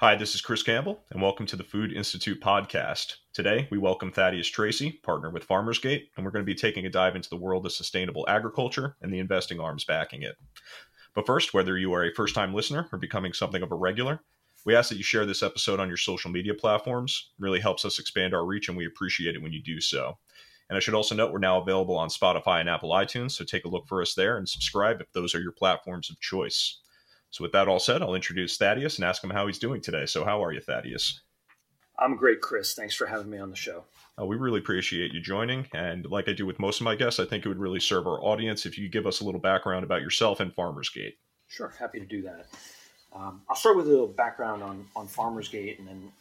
Hi, this is Chris Campbell, and welcome to the Food Institute podcast. Today, we welcome Thaddeus Tracy, partner with Farmers Gate, and we're going to be taking a dive into the world of sustainable agriculture and the investing arms backing it. But first, whether you are a first time listener or becoming something of a regular, we ask that you share this episode on your social media platforms. It really helps us expand our reach, and we appreciate it when you do so. And I should also note we're now available on Spotify and Apple iTunes, so take a look for us there and subscribe if those are your platforms of choice. So, with that all said, I'll introduce Thaddeus and ask him how he's doing today. So, how are you, Thaddeus? I'm great, Chris. Thanks for having me on the show. Uh, we really appreciate you joining. And like I do with most of my guests, I think it would really serve our audience if you could give us a little background about yourself and Farmers Gate. Sure, happy to do that. Um, I'll start with a little background on, on Farmers Gate and then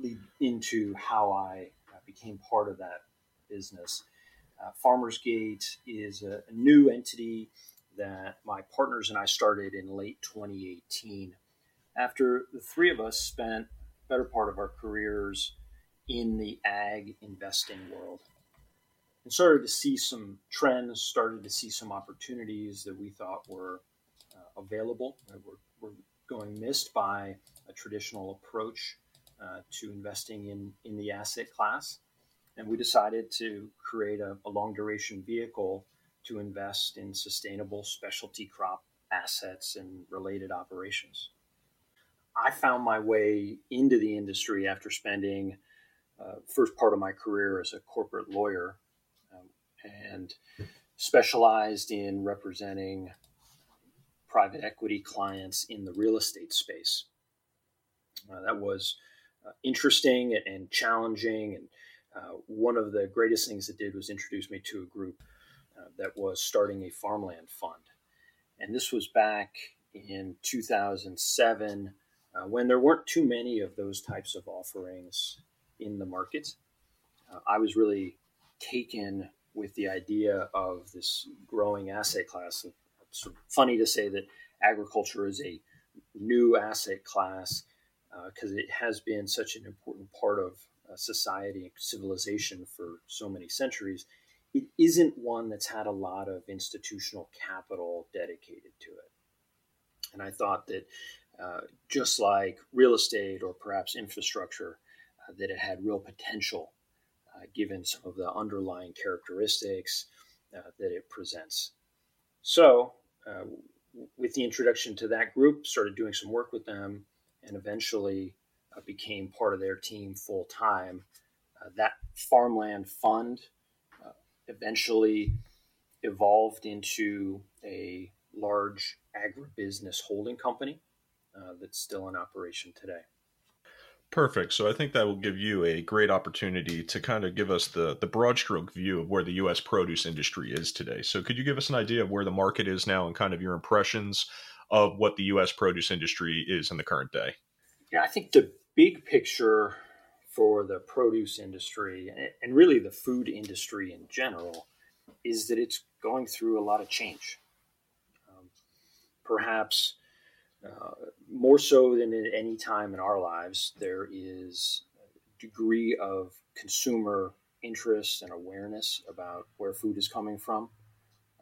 lead into how I uh, became part of that business. Uh, Farmers Gate is a, a new entity that my partners and I started in late 2018 after the three of us spent better part of our careers in the ag investing world and started to see some trends, started to see some opportunities that we thought were uh, available, that were, were, going missed by a traditional approach uh, to investing in, in the asset class. And we decided to create a, a long duration vehicle to invest in sustainable specialty crop assets and related operations. I found my way into the industry after spending uh, first part of my career as a corporate lawyer um, and specialized in representing private equity clients in the real estate space. Uh, that was uh, interesting and challenging. And uh, one of the greatest things it did was introduce me to a group uh, that was starting a farmland fund. And this was back in 2007 uh, when there weren't too many of those types of offerings in the market. Uh, I was really taken with the idea of this growing asset class. It's funny to say that agriculture is a new asset class because uh, it has been such an important part of uh, society and civilization for so many centuries it isn't one that's had a lot of institutional capital dedicated to it. And I thought that uh, just like real estate or perhaps infrastructure, uh, that it had real potential uh, given some of the underlying characteristics uh, that it presents. So, uh, with the introduction to that group, started doing some work with them, and eventually uh, became part of their team full time. that farmland fund eventually evolved into a large agribusiness holding company uh, that's still in operation today. Perfect. So I think that will give you a great opportunity to kind of give us the the broad stroke view of where the U.S. produce industry is today. So could you give us an idea of where the market is now and kind of your impressions of what the U.S. produce industry is in the current day? Yeah, I think the big picture for the produce industry and really the food industry in general is that it's going through a lot of change. Um, perhaps uh, more so than at any time in our lives, there is a degree of consumer interest and awareness about where food is coming from,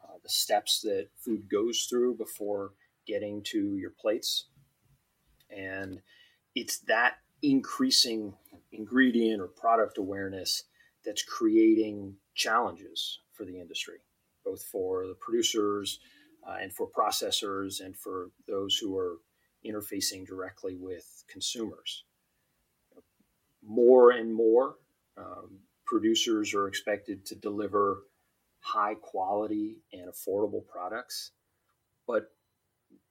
uh, the steps that food goes through before getting to your plates. And it's that increasing ingredient or product awareness that's creating challenges for the industry, both for the producers uh, and for processors and for those who are interfacing directly with consumers. More and more um, producers are expected to deliver high quality and affordable products, but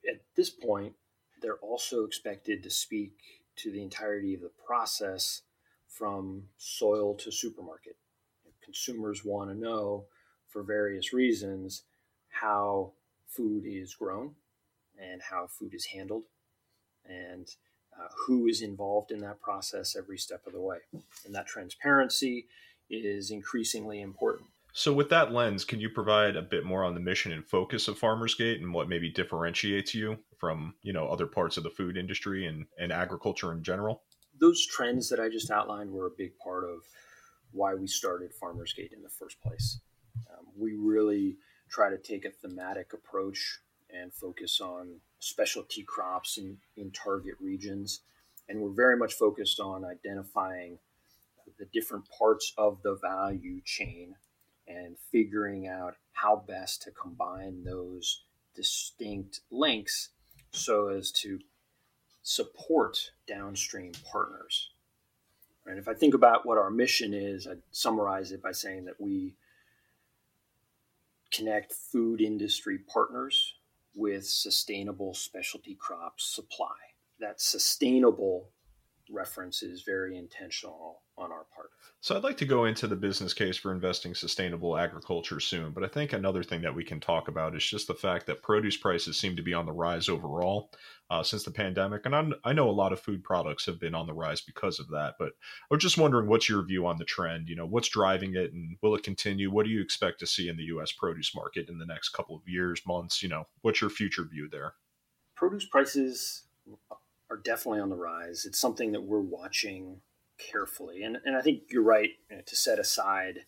at this point, they're also expected to speak to the entirety of the process from soil to supermarket. Consumers want to know, for various reasons, how food is grown and how food is handled and uh, who is involved in that process every step of the way. And that transparency is increasingly important. So, with that lens, can you provide a bit more on the mission and focus of Farmers Gate and what maybe differentiates you from you know other parts of the food industry and, and agriculture in general? Those trends that I just outlined were a big part of why we started Farmers Gate in the first place. Um, we really try to take a thematic approach and focus on specialty crops in, in target regions and we're very much focused on identifying the different parts of the value chain and figuring out how best to combine those distinct links so as to support downstream partners. And if I think about what our mission is, I'd summarize it by saying that we connect food industry partners with sustainable specialty crops supply. That sustainable reference is very intentional on our part. So I'd like to go into the business case for investing sustainable agriculture soon, but I think another thing that we can talk about is just the fact that produce prices seem to be on the rise overall uh, since the pandemic, and I'm, i know a lot of food products have been on the rise because of that. But I was just wondering, what's your view on the trend? You know, what's driving it, and will it continue? What do you expect to see in the U.S. produce market in the next couple of years, months? You know, what's your future view there? Produce prices are definitely on the rise. It's something that we're watching carefully. And, and I think you're right you know, to set aside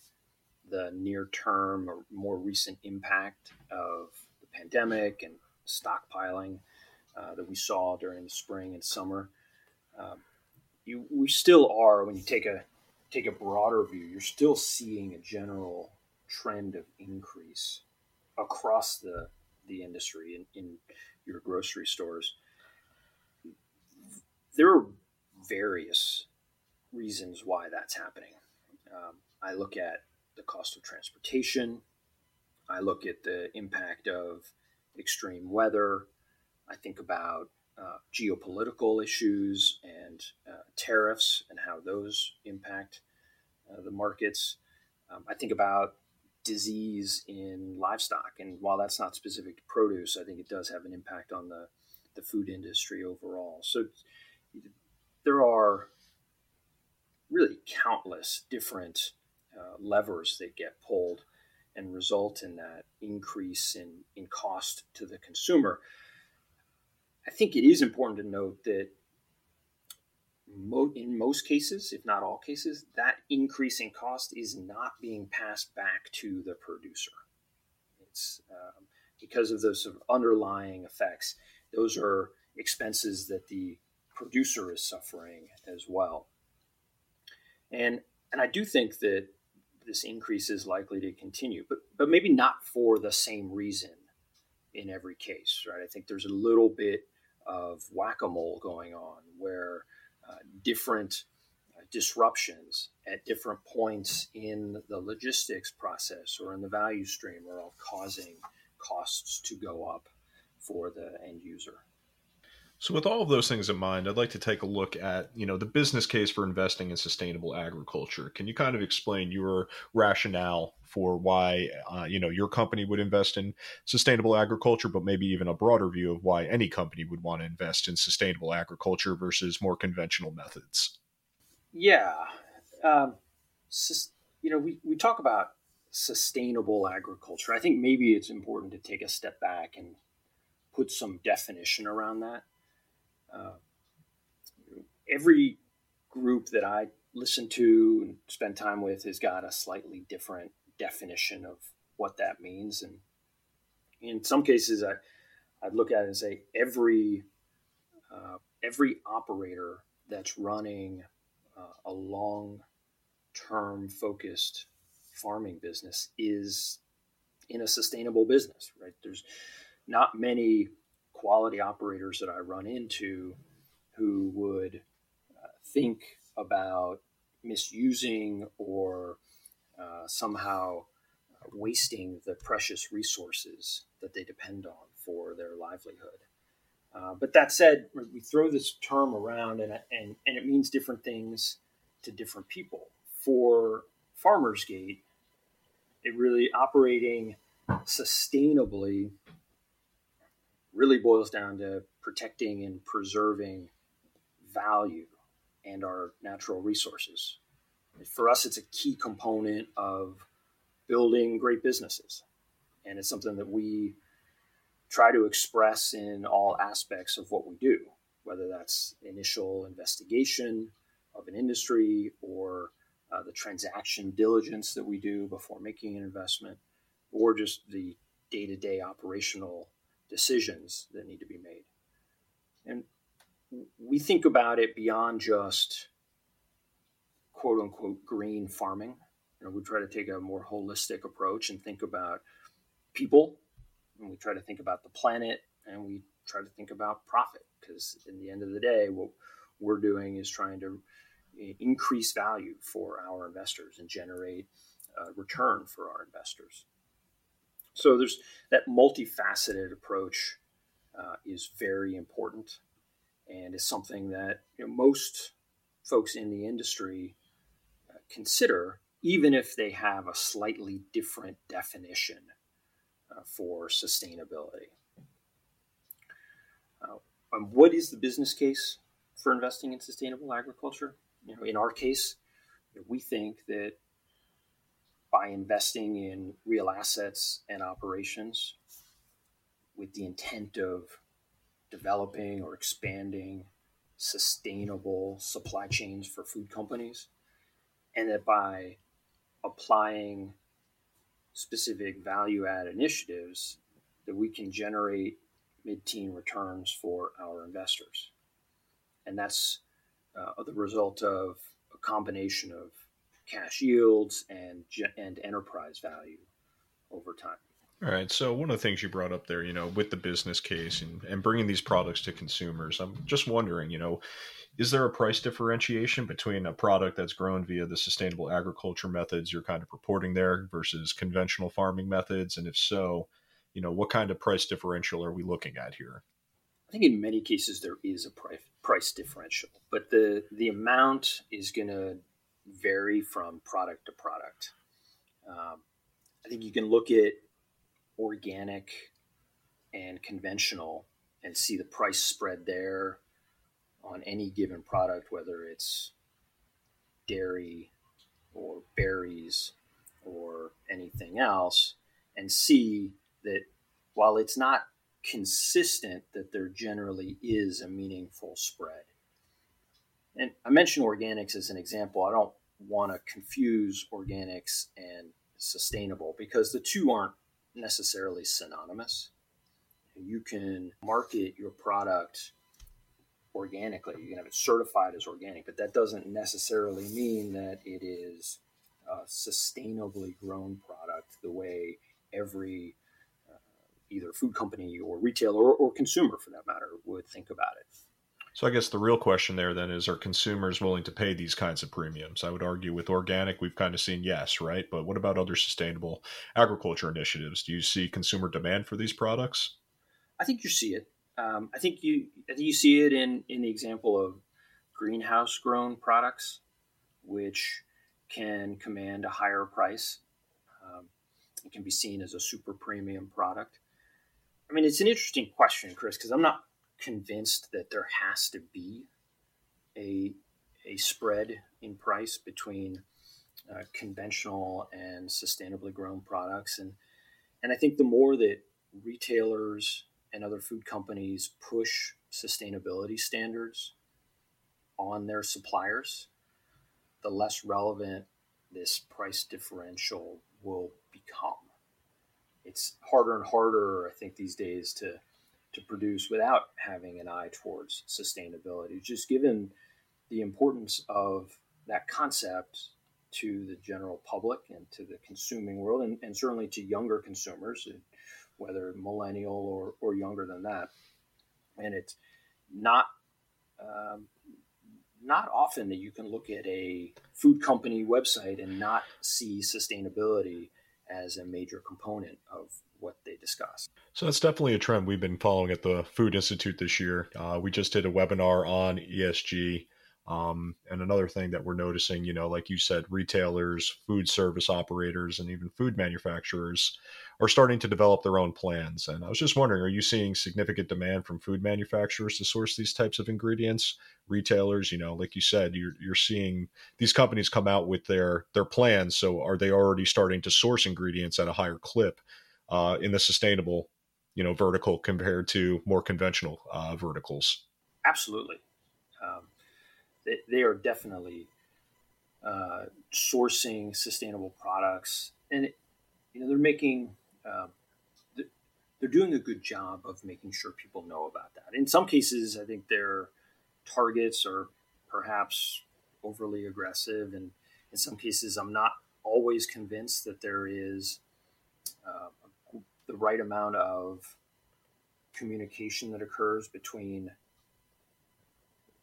the near term or more recent impact of the pandemic and stockpiling uh, that we saw during the spring and summer. Um, you, we still are, when you take a take a broader view, you're still seeing a general trend of increase across the the industry in, in your grocery stores. There are various reasons why that's happening. Um, I look at the cost of transportation. I look at the impact of extreme weather. I think about uh, geopolitical issues and uh, tariffs and how those impact uh, the markets. Um, I think about disease in livestock. And while that's not specific to produce, I think it does have an impact on the, the food industry overall. So there are really countless different uh, levers that get pulled and result in that increase in, in cost to the consumer. I think it is important to note that mo- in most cases, if not all cases, that increase in cost is not being passed back to the producer. It's um, because of those sort of underlying effects. Those are expenses that the producer is suffering as well. And and I do think that this increase is likely to continue, but but maybe not for the same reason in every case, right? I think there's a little bit of whack-a-mole going on where uh, different uh, disruptions at different points in the logistics process or in the value stream are all causing costs to go up for the end user. So, with all of those things in mind, I'd like to take a look at you know the business case for investing in sustainable agriculture. Can you kind of explain your rationale for why uh, you know your company would invest in sustainable agriculture, but maybe even a broader view of why any company would want to invest in sustainable agriculture versus more conventional methods? Yeah, um, you know, we we talk about sustainable agriculture. I think maybe it's important to take a step back and put some definition around that uh, every group that I listen to and spend time with has got a slightly different definition of what that means. And in some cases, I, I'd look at it and say every uh, every operator that's running uh, a long term focused farming business is in a sustainable business, right? There's not many quality operators that I run into who would uh, think about misusing or uh, somehow wasting the precious resources that they depend on for their livelihood. Uh, but that said, we throw this term around and, and, and it means different things to different people. For Farmers Gate, it really operating sustainably really boils down to protecting and preserving value and our natural resources. For us, it's a key component of building great businesses. And it's something that we try to express in all aspects of what we do, whether that's initial investigation of an industry or uh, the transaction diligence that we do before making an investment, or just the day to day operational decisions that need to be made. And we think about it beyond just quote unquote green farming. You know, we try to take a more holistic approach and think about people, and we try to think about the planet, and we try to think about profit. Because in the end of the day, what we're doing is trying to eh, increase value for our investors and generate a return for our investors. So there's that multifaceted approach uh, is very important and is something that you know, most folks in the industry uh, consider, even if they have a slightly different definition uh, for sustainability. Uh, um, what is the business case for investing in sustainable agriculture? You know, in our case, we think that by investing in real assets and operations with the intent of developing or expanding sustainable supply chains for food companies, and that by applying specific value add initiatives that we can generate mid-teen returns for our investors. And that's uh, the result of a combination of cash yields and and enterprise value over time. All right. So one of the things you brought up there, you know, with the business case and, and bringing these products to consumers, I'm just wondering, you know, is there a price differentiation between a product that's grown via the sustainable agriculture methods you're kind of reporting there versus conventional farming methods? And if so, you know, what kind of price differential are we looking at here? I think in many cases there is a price price differential, but the the amount is going to vary from product to product. Um, I think you can look at organic and conventional and see the price spread there on any given product, whether it's dairy or berries or anything else, and see that while it's not consistent that there generally is a meaningful spread. And I mentioned organics as an example. I don't want to confuse organics and sustainable because the two aren't necessarily synonymous. You can market your product organically, you can have it certified as organic, but that doesn't necessarily mean that it is a sustainably grown product the way every uh, either food company or retailer or, or consumer for that matter would think about it. So I guess the real question there then is are consumers willing to pay these kinds of premiums? I would argue with organic we've kind of seen yes, right? But what about other sustainable agriculture initiatives? Do you see consumer demand for these products? I think you see it. Um, I think you I think you see it in in the example of greenhouse grown products, which can command a higher price. Um, it can be seen as a super premium product. I mean, it's an interesting question, Chris, because I'm not convinced that there has to be a a spread in price between uh, conventional and sustainably grown products, and and I think the more that retailers and other food companies push sustainability standards on their suppliers, the less relevant this price differential will become. It's harder and harder, I think, these days to to produce without having an eye towards sustainability. Just given the importance of that concept to the general public and to the consuming world, and, and certainly to younger consumers, whether millennial or, or younger than that. And it's not um, not often that you can look at a food company website and not see sustainability as a major component of what they discuss. So that's definitely a trend we've been following at the Food Institute this year. Uh, we just did a webinar on ESG. Um, and another thing that we're noticing, you know, like you said, retailers, food service operators, and even food manufacturers are starting to develop their own plans. And I was just wondering, are you seeing significant demand from food manufacturers to source these types of ingredients? Retailers, you know, like you said, you're you're seeing these companies come out with their their plans. So are they already starting to source ingredients at a higher clip uh, in the sustainable, you know, vertical compared to more conventional uh, verticals? Absolutely. Um, they, they are definitely uh, sourcing sustainable products, and it, you know they're making um, they're doing a good job of making sure people know about that. In some cases, I think they're targets are perhaps overly aggressive, and in some cases, I'm not always convinced that there is right amount of communication that occurs between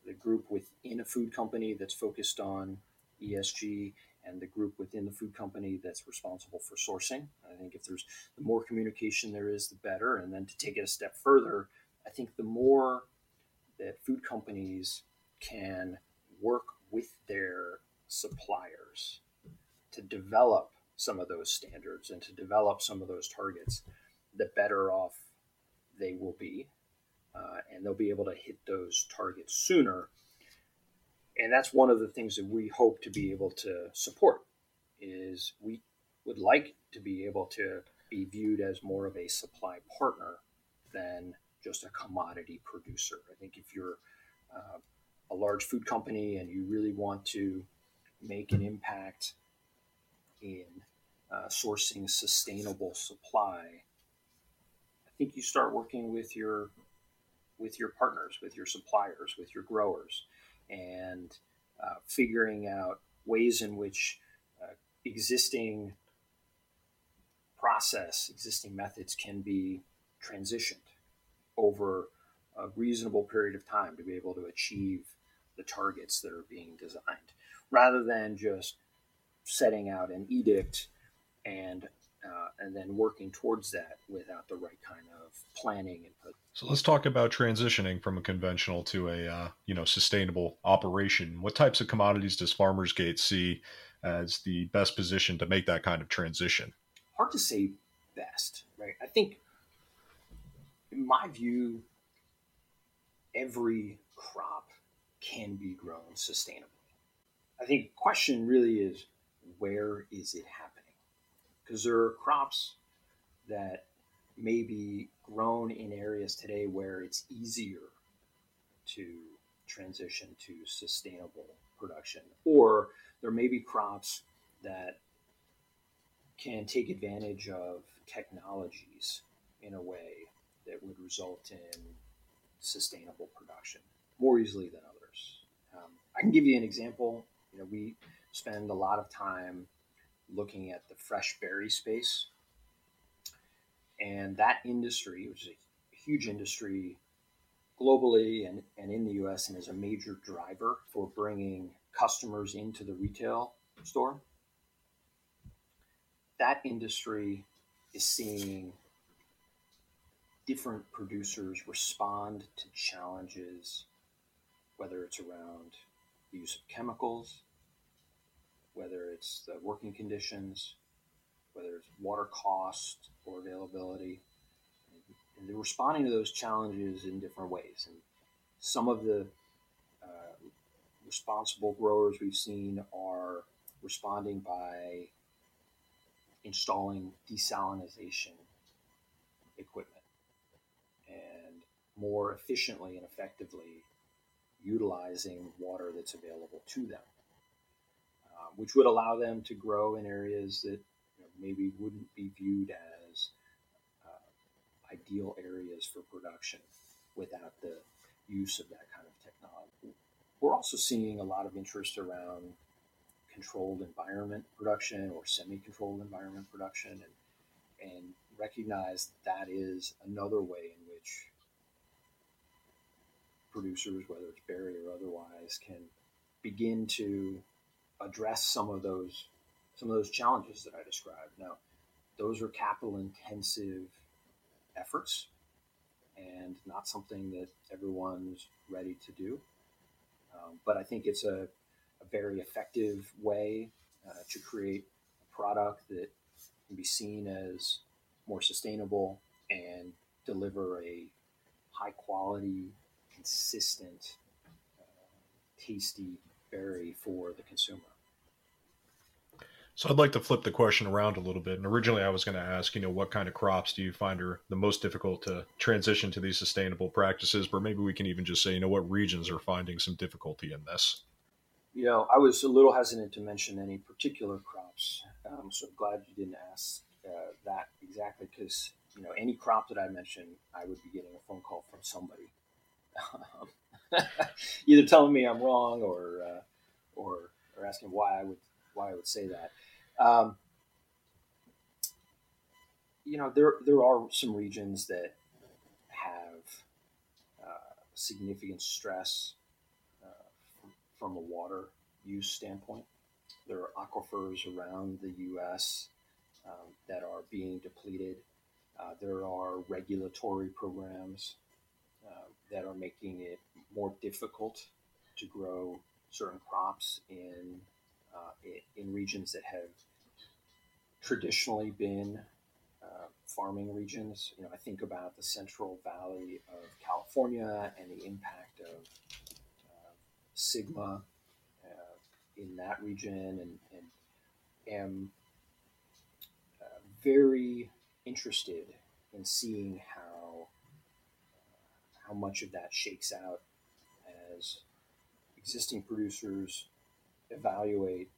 the group within a food company that's focused on ESG and the group within the food company that's responsible for sourcing. I think if there's the more communication there is, the better. And then to take it a step further, I think the more that food companies can work with their suppliers to develop some of those standards and to develop some of those targets, the better off they will be. Uh, and they'll be able to hit those targets sooner. And that's one of the things that we hope to be able to support is we would like to be able to be viewed as more of a supply partner than just a commodity producer. I think if you're uh, a large food company and you really want to make an impact in uh, sourcing sustainable supply, think you start working with your with your partners, with your suppliers, with your growers, and uh, figuring out ways in which uh, existing process, existing methods can be transitioned over a reasonable period of time to be able to achieve the targets that are being designed rather than just setting out an edict and uh, and then working towards that without the right kind of planning and so let's talk about transitioning from a conventional to a uh, you know sustainable operation. What types of commodities does Farmers Gate see as the best position to make that kind of transition? Hard to say best right? I think in my view every crop can be grown sustainably. I think the question really is where is it happening because there are crops that may be grown in areas today where it's easier to transition to sustainable production, or there may be crops that can take advantage of technologies in a way that would result in sustainable production more easily than others. Um, I can give you an example. You know, we spend a lot of time looking at the fresh berry space. And that industry, which is a huge industry globally and, and in the US, and is a major driver for bringing customers into the retail store, that industry is seeing different producers respond to challenges, whether it's around the use of chemicals, whether it's the working conditions, whether it's water cost or availability. And they're responding to those challenges in different ways. And some of the uh, responsible growers we've seen are responding by installing desalination equipment and more efficiently and effectively utilizing water that's available to them which would allow them to grow in areas that you know, maybe wouldn't be viewed as uh, ideal areas for production without the use of that kind of technology. We're also seeing a lot of interest around controlled environment production or semi-controlled environment production and, and recognize that is another way in which producers, whether it's berry or otherwise, can begin to address some of those some of those challenges that I described. Now, those are capital intensive efforts and not something that everyone's ready to do. Um, but I think it's a, a very effective way uh, to create a product that can be seen as more sustainable and deliver a high quality, consistent, uh, tasty berry for the consumer. So I'd like to flip the question around a little bit. And originally I was going to ask, you know, what kind of crops do you find are the most difficult to transition to these sustainable practices? But maybe we can even just say, you know, what regions are finding some difficulty in this? You know, I was a little hesitant to mention any particular crops. Um, so I'm glad you didn't ask uh, that exactly because, you know, any crop that I mentioned, I would be getting a phone call from somebody. either telling me I'm wrong or uh, or or asking why I would why I would say that. Um, you know, there there are some regions that have uh, significant stress uh, from, a water use standpoint. There are aquifers around the U.S. Um, that are being depleted. Uh, there are regulatory programs that are making it more difficult to grow certain crops in uh, in regions that have traditionally been uh, farming regions. You know, I think about the Central Valley of California and the impact of uh, SGMA uh, in that region, and, and am uh, very interested in seeing how how much of that shakes out as existing producers evaluate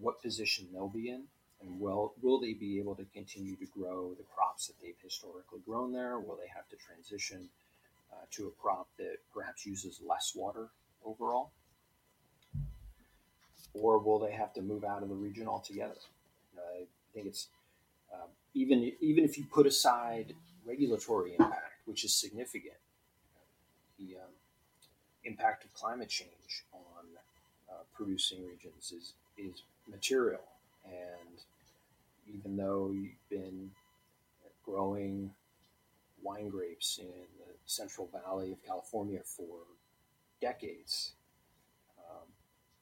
what position they'll be in and will will they be able to continue to grow the crops that they've historically grown there? Will they have to transition uh, to a crop that perhaps uses less water overall? Or will they have to move out of the region altogether? Uh, I think it's um, even even if you put aside regulatory impact, which is significant, the um, impact of climate change on uh, producing regions is is material. And even though you've been growing wine grapes in the Central Valley of California for decades, um,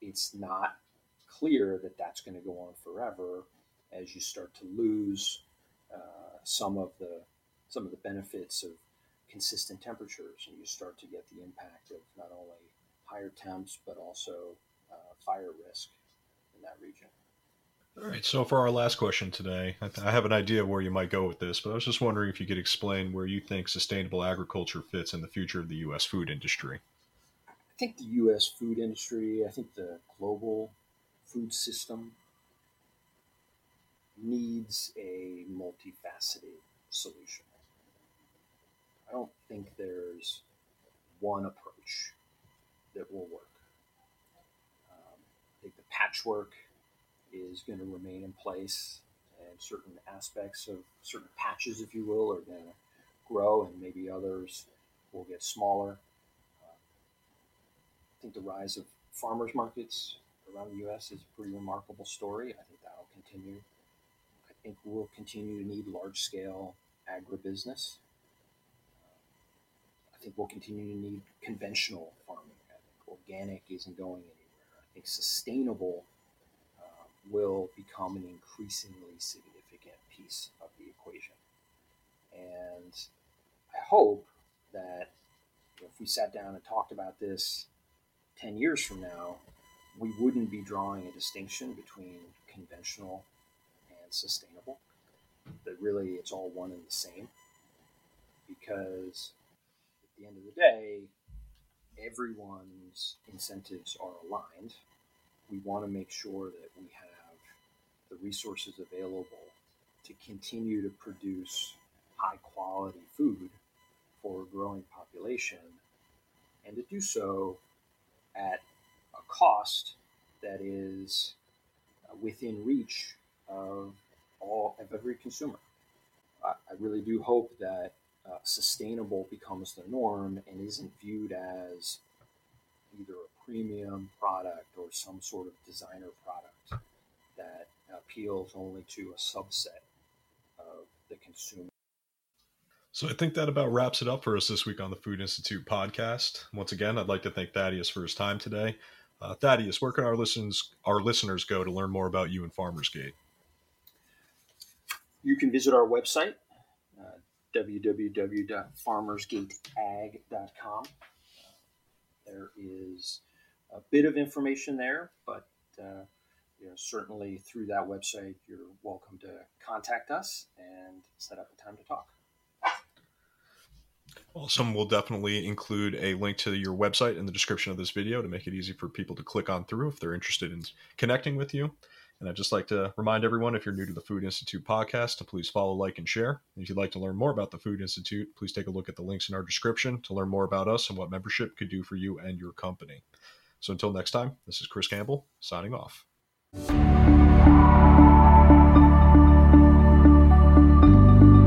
it's not clear that that's going to go on forever as you start to lose uh, some of the some of the benefits of consistent temperatures, and you start to get the impact of not only higher temps but also uh, fire risk in that region. All right. So for our last question today, I, th- I, have an idea of where you might go with this, but I was just wondering if you could explain where you think sustainable agriculture fits in the future of the U.S. food industry. I think the U.S. food industry, I think the global food system needs a multifaceted solution. I don't think there's one approach that will work. Um, I think the patchwork is going to remain in place, and certain aspects of certain patches, if you will, are going to grow, and maybe others will get smaller. Uh, I think the rise of farmers markets around the U.S. is a pretty remarkable story. I think that'll continue. I think we'll continue to need large scale agribusiness. Uh, I think we'll continue to need conventional farming. I think organic isn't going anywhere. I think sustainable will become an increasingly significant piece of the equation. And I hope that if we sat down and talked about this 10 years from now, we wouldn't be drawing a distinction between conventional and sustainable. That really it's all one and the same. Because the end of the day, everyone's incentives are aligned. We want to make sure that we have the resources available to continue to produce high quality food for a growing population and to do so at a cost that is within reach of all of every consumer. I, I really do hope that uh, sustainable becomes the norm and isn't viewed as either a premium product or some sort of designer product that appeals only to a subset of the consumer. So I think that about wraps it up for us this week on the Food Institute podcast. Once again, I'd like to thank Thaddeus for his time today. Uh, Thaddeus, where can our listeners our listeners go to learn more about you and Farmers Gate? You can visit our website, www.farmersgateag.com. There is a bit of information there, but uh, you know, certainly through that website, you're welcome to contact us and set up a time to talk. Awesome. We'll definitely include a link to your website in the description of this video to make it easy for people to click on through if they're interested in connecting with you. And I'd just like to remind everyone if you're new to the Food Institute podcast to please follow, like, and share. And if you'd like to learn more about the Food Institute, please take a look at the links in our description to learn more about us and what membership could do for you and your company. So until next time, this is Chris Campbell signing off.